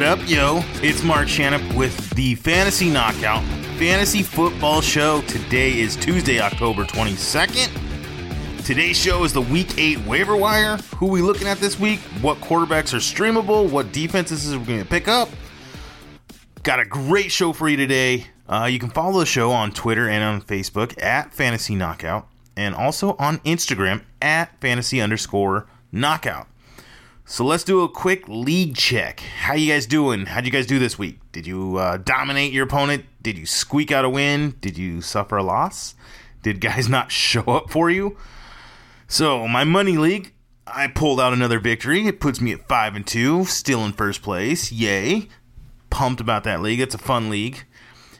What up, yo? It's Mark Shannon with the Fantasy Knockout Fantasy Football Show. Today is Tuesday, October 22nd. Today's show is the Week 8 waiver wire. Who we looking at this week? What quarterbacks are streamable? What defenses are we going to pick up? Got a great show for you today. Uh, you can follow the show on Twitter and on Facebook at Fantasy Knockout, and also on Instagram at Fantasy underscore Knockout. So let's do a quick league check. How you guys doing? How'd you guys do this week? Did you uh, dominate your opponent? Did you squeak out a win? Did you suffer a loss? Did guys not show up for you? So my money league, I pulled out another victory. It puts me at five and two, still in first place. Yay! Pumped about that league. It's a fun league.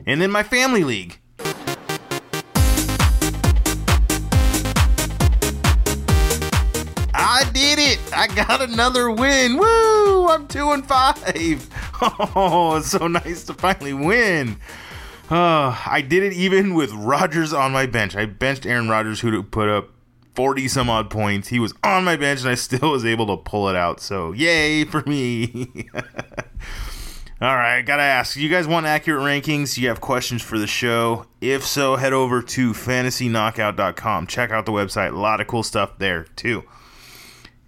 And then my family league. I got another win! Woo! I'm two and five. Oh, it's so nice to finally win. Uh, I did it even with Rodgers on my bench. I benched Aaron Rodgers, who put up 40 some odd points. He was on my bench, and I still was able to pull it out. So, yay for me. All right, gotta ask. You guys want accurate rankings? You have questions for the show? If so, head over to fantasyknockout.com. Check out the website. A lot of cool stuff there, too.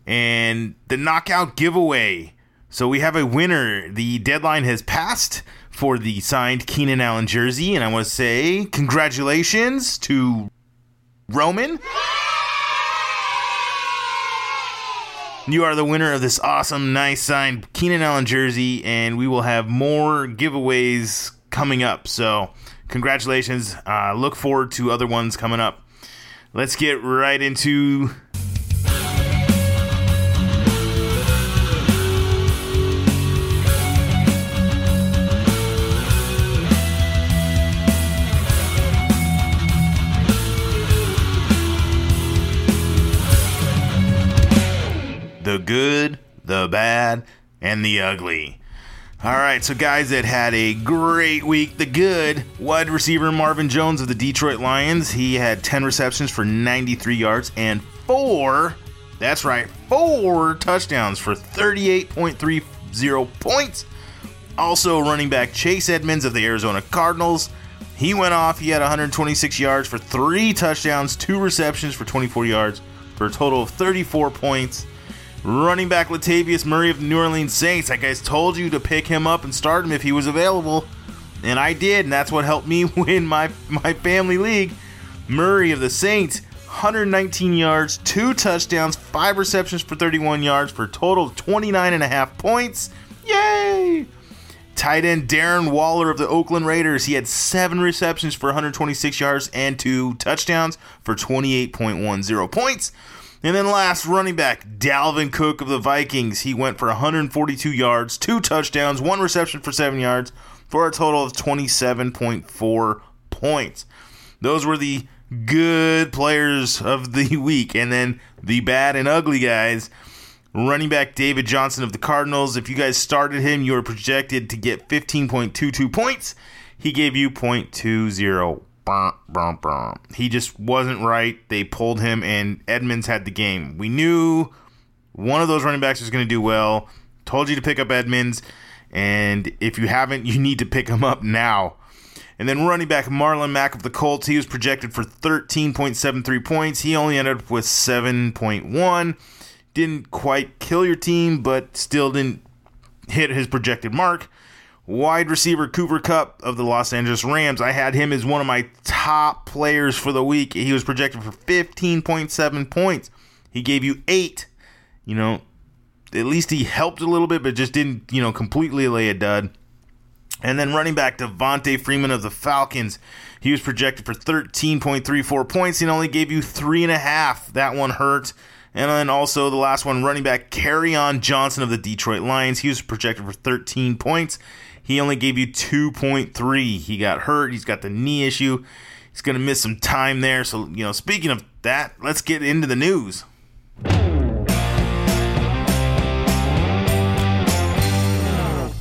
And the knockout giveaway. So we have a winner. The deadline has passed for the signed Keenan Allen jersey. And I want to say congratulations to Roman. You are the winner of this awesome, nice signed Keenan Allen jersey, and we will have more giveaways coming up. So, congratulations. Uh, look forward to other ones coming up. Let's get right into. The good, the bad, and the ugly. All right, so guys that had a great week. The good wide receiver Marvin Jones of the Detroit Lions. He had 10 receptions for 93 yards and four, that's right, four touchdowns for 38.30 points. Also, running back Chase Edmonds of the Arizona Cardinals. He went off. He had 126 yards for three touchdowns, two receptions for 24 yards, for a total of 34 points. Running back Latavius Murray of the New Orleans Saints. I guys told you to pick him up and start him if he was available. And I did, and that's what helped me win my, my family league. Murray of the Saints, 119 yards, two touchdowns, five receptions for 31 yards for a total of 29 and a half points. Yay! Tight end Darren Waller of the Oakland Raiders. He had seven receptions for 126 yards and two touchdowns for 28.10 points. And then last, running back Dalvin Cook of the Vikings. He went for 142 yards, two touchdowns, one reception for seven yards, for a total of 27.4 points. Those were the good players of the week. And then the bad and ugly guys. Running back David Johnson of the Cardinals. If you guys started him, you were projected to get 15.22 points. He gave you 0.20 he just wasn't right. They pulled him, and Edmonds had the game. We knew one of those running backs was going to do well. Told you to pick up Edmonds, and if you haven't, you need to pick him up now. And then running back Marlon Mack of the Colts, he was projected for 13.73 points. He only ended up with 7.1. Didn't quite kill your team, but still didn't hit his projected mark. Wide receiver Cooper Kupp of the Los Angeles Rams. I had him as one of my top players for the week. He was projected for 15.7 points. He gave you eight. You know, at least he helped a little bit, but just didn't, you know, completely lay a dud. And then running back Devonta Freeman of the Falcons. He was projected for 13.34 points and only gave you three and a half. That one hurt. And then also the last one, running back Kerryon Johnson of the Detroit Lions. He was projected for 13 points. He only gave you 2.3. He got hurt. He's got the knee issue. He's going to miss some time there. So, you know, speaking of that, let's get into the news.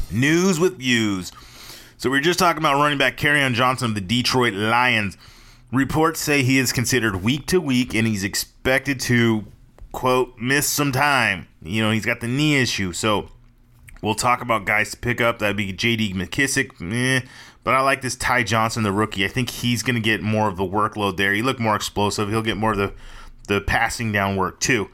News with views. So we are just talking about running back Kerryon Johnson of the Detroit Lions. Reports say he is considered week to week and he's expected to quote miss some time. You know, he's got the knee issue. So We'll talk about guys to pick up. That'd be J.D. McKissick. But I like this Ty Johnson, the rookie. I think he's going to get more of the workload there. He looked more explosive. He'll get more of the, the passing down work, too.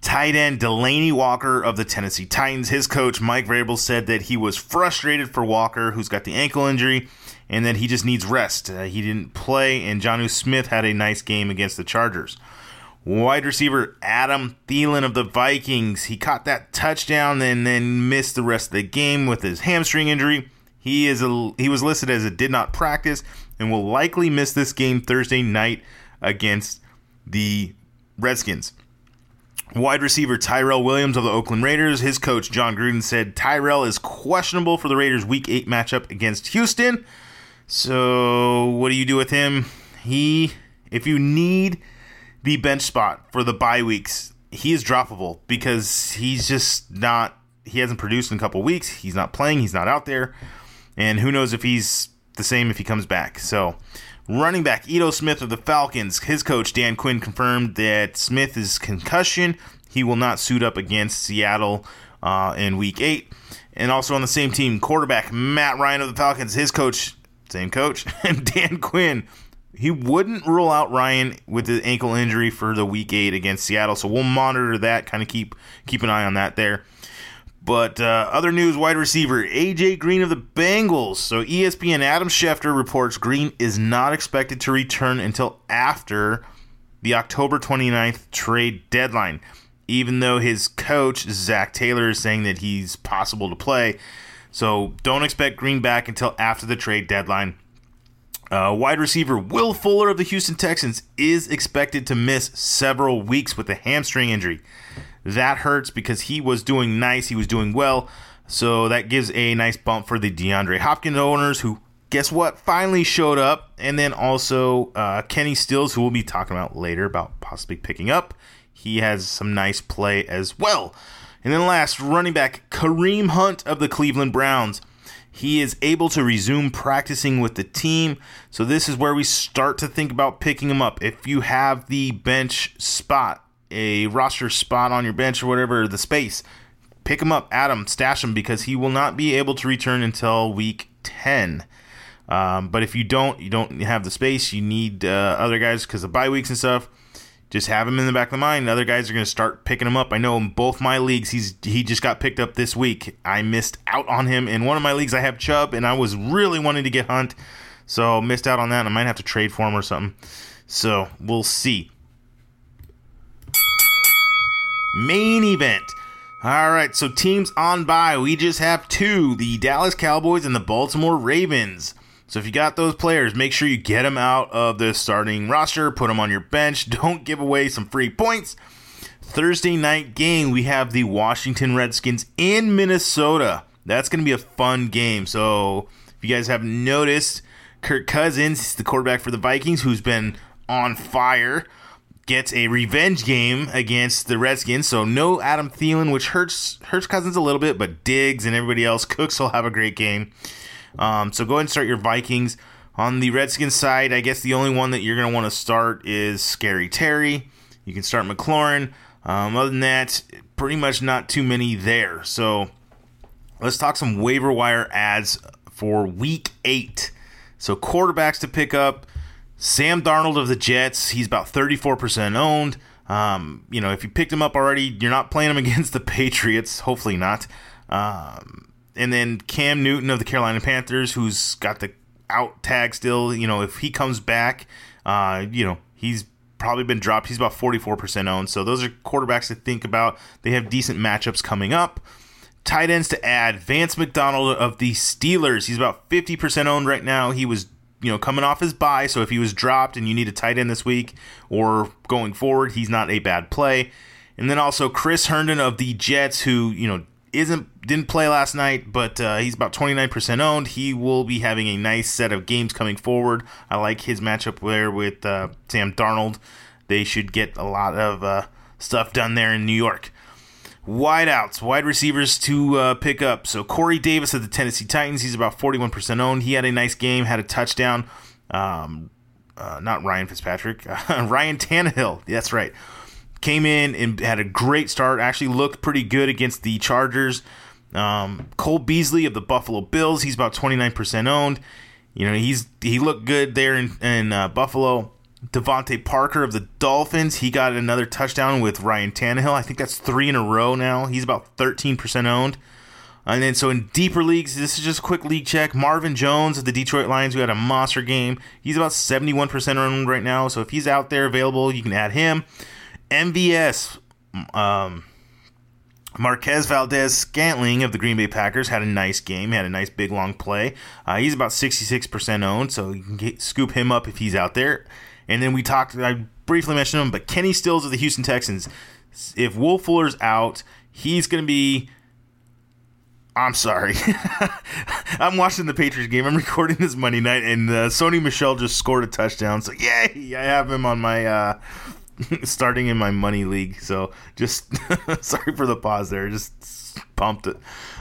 Tight end Delanie Walker of the Tennessee Titans. His coach, Mike Vrabel, said that he was frustrated for Walker, who's got the ankle injury, and that he just needs rest. Uh, he didn't play, and Jonnu Smith had a nice game against the Chargers. Wide receiver Adam Thielen of the Vikings. He caught that touchdown and then missed the rest of the game with his hamstring injury. He is a, he was listed as a did not practice and will likely miss this game Thursday night against the Redskins. Wide receiver Tyrell Williams of the Oakland Raiders. His coach Jon Gruden said Tyrell is questionable for the Raiders' Week Eight matchup against Houston. So what do you do with him? He, if you need the bench spot for the bye weeks, he is droppable because he's just not. He hasn't produced in a couple weeks. He's not playing. He's not out there. And who knows if he's the same if he comes back. So, running back Ito Smith of the Falcons, his coach Dan Quinn confirmed that Smith is concussion. He will not suit up against Seattle uh, in Week Eight. And also on the same team, quarterback Matt Ryan of the Falcons, his coach, same coach, and Dan Quinn. He wouldn't rule out Ryan with the ankle injury for the Week Eight against Seattle, so we'll monitor that. Kind of keep keep an eye on that there. But uh, other news wide receiver AJ Green of the Bengals. So ESPN Adam Schefter reports Green is not expected to return until after the October 29th trade deadline, even though his coach, Zac Taylor, is saying that he's possible to play. So don't expect Green back until after the trade deadline. Uh, wide receiver Will Fuller of the Houston Texans is expected to miss several weeks with a hamstring injury. That hurts because he was doing nice, he was doing well. So that gives a nice bump for the DeAndre Hopkins owners who, guess what, finally showed up. And then also uh, Kenny Stills, who we'll be talking about later about possibly picking up. He has some nice play as well. And then last, running back Kareem Hunt of the Cleveland Browns. He is able to resume practicing with the team. So this is where we start to think about picking him up. If you have the bench spot, a roster spot on your bench or whatever, the space, pick him up, add him, stash him because he will not be able to return until week 10. Um, but if you don't, you don't have the space, you need uh, other guys because of bye weeks and stuff. Just have him in the back of the mind. Other guys are going to start picking him up. I know in both my leagues, he's he just got picked up this week. I missed out on him in one of my leagues. I have Chubb, and I was really wanting to get Hunt, so missed out on that. I might have to trade for him or something. So we'll see. Main event. All right, so teams on by. We just have two the Dallas Cowboys and the Baltimore Ravens. So if you got those players, make sure you get them out of the starting roster, put them on your bench. Don't give away some free points. Thursday night game, we have the Washington Redskins in Minnesota. That's going to be a fun game. So if you guys haven't noticed, Kirk Cousins, the quarterback for the Vikings, who's been on fire gets a revenge game against the Redskins. So no Adam Thielen, which hurts hurts Cousins a little bit, but Diggs and everybody else, Cooks will have a great game. Um, so go ahead and start your Vikings. On the Redskins side, I guess the only one that you're going to want to start is Scary Terry. You can start McLaurin. Um, other than that, pretty much not too many there. So let's talk some waiver wire ads for week eight. So quarterbacks to pick up. Sam Darnold of the Jets, he's about 34% owned. Um, you know, if you picked him up already, you're not playing him against the Patriots. Hopefully not. Um, and then Cam Newton of the Carolina Panthers, who's got the out tag still. You know, if he comes back, uh, you know, he's probably been dropped. He's about 44% owned. So those are quarterbacks to think about. They have decent matchups coming up. Tight ends to add Vance McDonald of the Steelers. He's about 50% owned right now. He was you know, coming off his bye. So if he was dropped and you need a tight end this week or going forward, he's not a bad play. And then also Chris Herndon of the Jets, who you know isn't didn't play last night, but uh, he's about 29% owned. He will be having a nice set of games coming forward. I like his matchup there with uh, Sam Darnold. They should get a lot of uh, stuff done there in New York. Wideouts, wide receivers to uh, pick up. So Corey Davis of the Tennessee Titans, he's about 41% owned. He had a nice game, had a touchdown. Um, uh, not Ryan Fitzpatrick, Ryan Tannehill. That's right. Came in and had a great start. Actually looked pretty good against the Chargers. Um, Cole Beasley of the Buffalo Bills, he's about 29% owned. You know, he's he looked good there in, in uh, Buffalo. DeVante Parker of the Dolphins, he got another touchdown with Ryan Tannehill. I think that's three in a row now. He's about 13% owned. And then, so in deeper leagues, this is just a quick league check. Marvin Jones of the Detroit Lions, who had a monster game, he's about 71% owned right now. So if he's out there available, you can add him. MVS, um, Marquez Valdes-Scantling of the Green Bay Packers had a nice game, had a nice big long play. Uh, he's about 66% owned, so you can get, scoop him up if he's out there. And then we talked, I briefly mentioned him, but Kenny Stills of the Houston Texans. If Will Fuller's out, he's going to be I'm sorry. I'm watching the Patriots game. I'm recording this Monday night, and uh, Sony Michel just scored a touchdown. So yay! I have him on my uh, starting in my money league. So just sorry for the pause there. Just pumped it.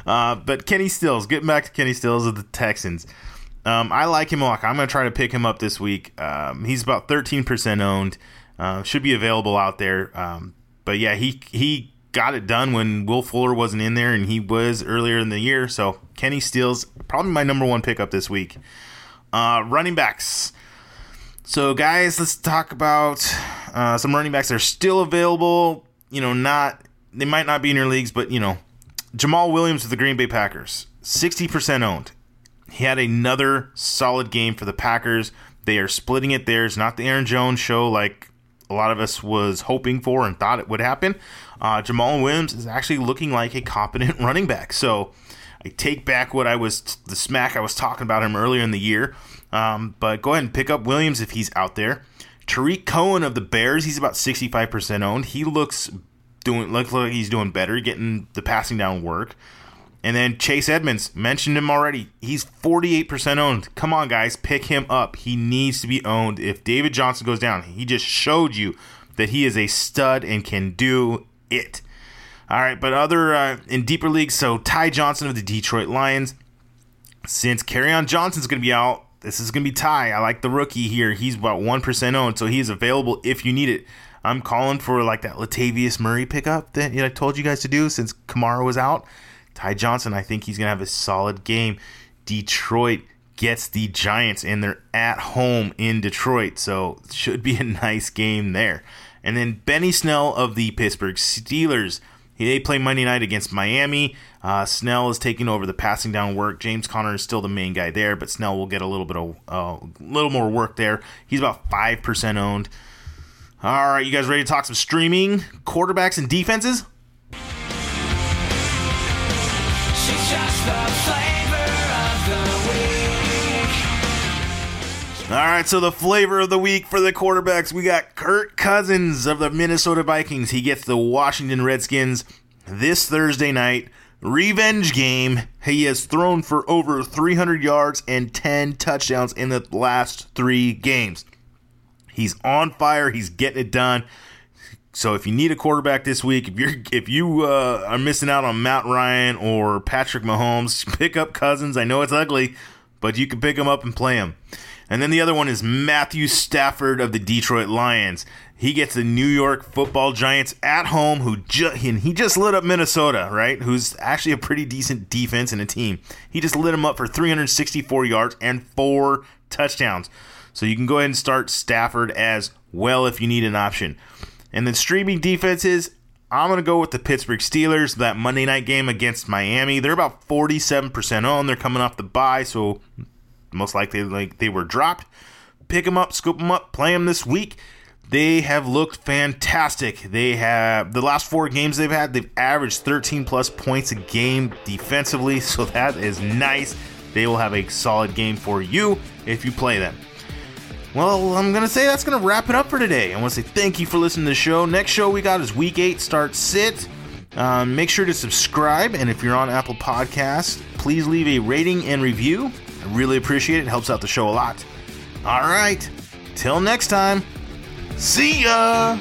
Uh, but Kenny Stills, getting back to Kenny Stills of the Texans. Um, I like him a lot. I'm going to try to pick him up this week. Um, he's about 13% owned. Uh, should be available out there. Um, but yeah, he he got it done when Will Fuller wasn't in there, and he was earlier in the year. So Kenny Stills probably my number one pickup this week. Uh, running backs. So guys, let's talk about uh, some running backs that are still available. You know, not they might not be in your leagues, but you know, Jamaal Williams with the Green Bay Packers, sixty percent owned. He had another solid game for the Packers. They are splitting it there. It's not the Aaron Jones show like a lot of us was hoping for and thought it would happen. Uh, Jamaal Williams is actually looking like a competent running back. So I take back what I was the smack I was talking about him earlier in the year. Um, but go ahead and pick up Williams if he's out there. Tarik Cohen of the Bears, he's about 65% owned. He looks doing looks like he's doing better, getting the passing down work. And then Chase Edmonds, mentioned him already. He's 48% owned. Come on, guys, pick him up. He needs to be owned. If David Johnson goes down, he just showed you that he is a stud and can do it. All right, but other uh, in deeper leagues, so Ty Johnson of the Detroit Lions. Since Kerryon Johnson's going to be out, this is going to be Ty. I like the rookie here. He's about 1% owned, so he is available if you need it. I'm calling for like that Latavius Murray pickup that you know, I told you guys to do since Kamara was out. Ty Johnson, I think he's going to have a solid game. Detroit gets the Giants, and they're at home in Detroit, so should be a nice game there. And then Benny Snell of the Pittsburgh Steelers. They play Monday night against Miami. Uh, Snell is taking over the passing down work. James Conner is still the main guy there, but Snell will get a little bit of a uh, little more work there. He's about five percent owned. All right, you guys ready to talk some streaming quarterbacks and defenses? All right, so the flavor of the week for the quarterbacks, we got Kirk Cousins of the Minnesota Vikings. He gets the Washington Redskins this Thursday night. Revenge game. He has thrown for over 300 yards and 10 touchdowns in the last three games. He's on fire. He's getting it done. So if you need a quarterback this week, if you're if you uh, are missing out on Matt Ryan or Patrick Mahomes, pick up Cousins. I know it's ugly, but you can pick him up and play him. And then the other one is Matthew Stafford of the Detroit Lions. He gets the New York Football Giants at home, who ju- he just lit up Minnesota, right? Who's actually a pretty decent defense and a team. He just lit them up for 364 yards and four touchdowns. So you can go ahead and start Stafford as well if you need an option. And then streaming defenses, I'm going to go with the Pittsburgh Steelers. That Monday night game against Miami, they're about 47% on. They're coming off the bye, so most likely like they were dropped. Pick them up, scoop them up, play them this week. They have looked fantastic. They have the last four games they've had, they've averaged 13 plus points a game defensively, so that is nice. They will have a solid game for you if you play them. Well, I'm going to say that's going to wrap it up for today. I want to say thank you for listening to the show. Next show we got is week eight, start sit. Um, make sure to subscribe, and if you're on Apple Podcasts, please leave a rating and review. I really appreciate it. it helps out the show a lot. All right. Till next time. See ya.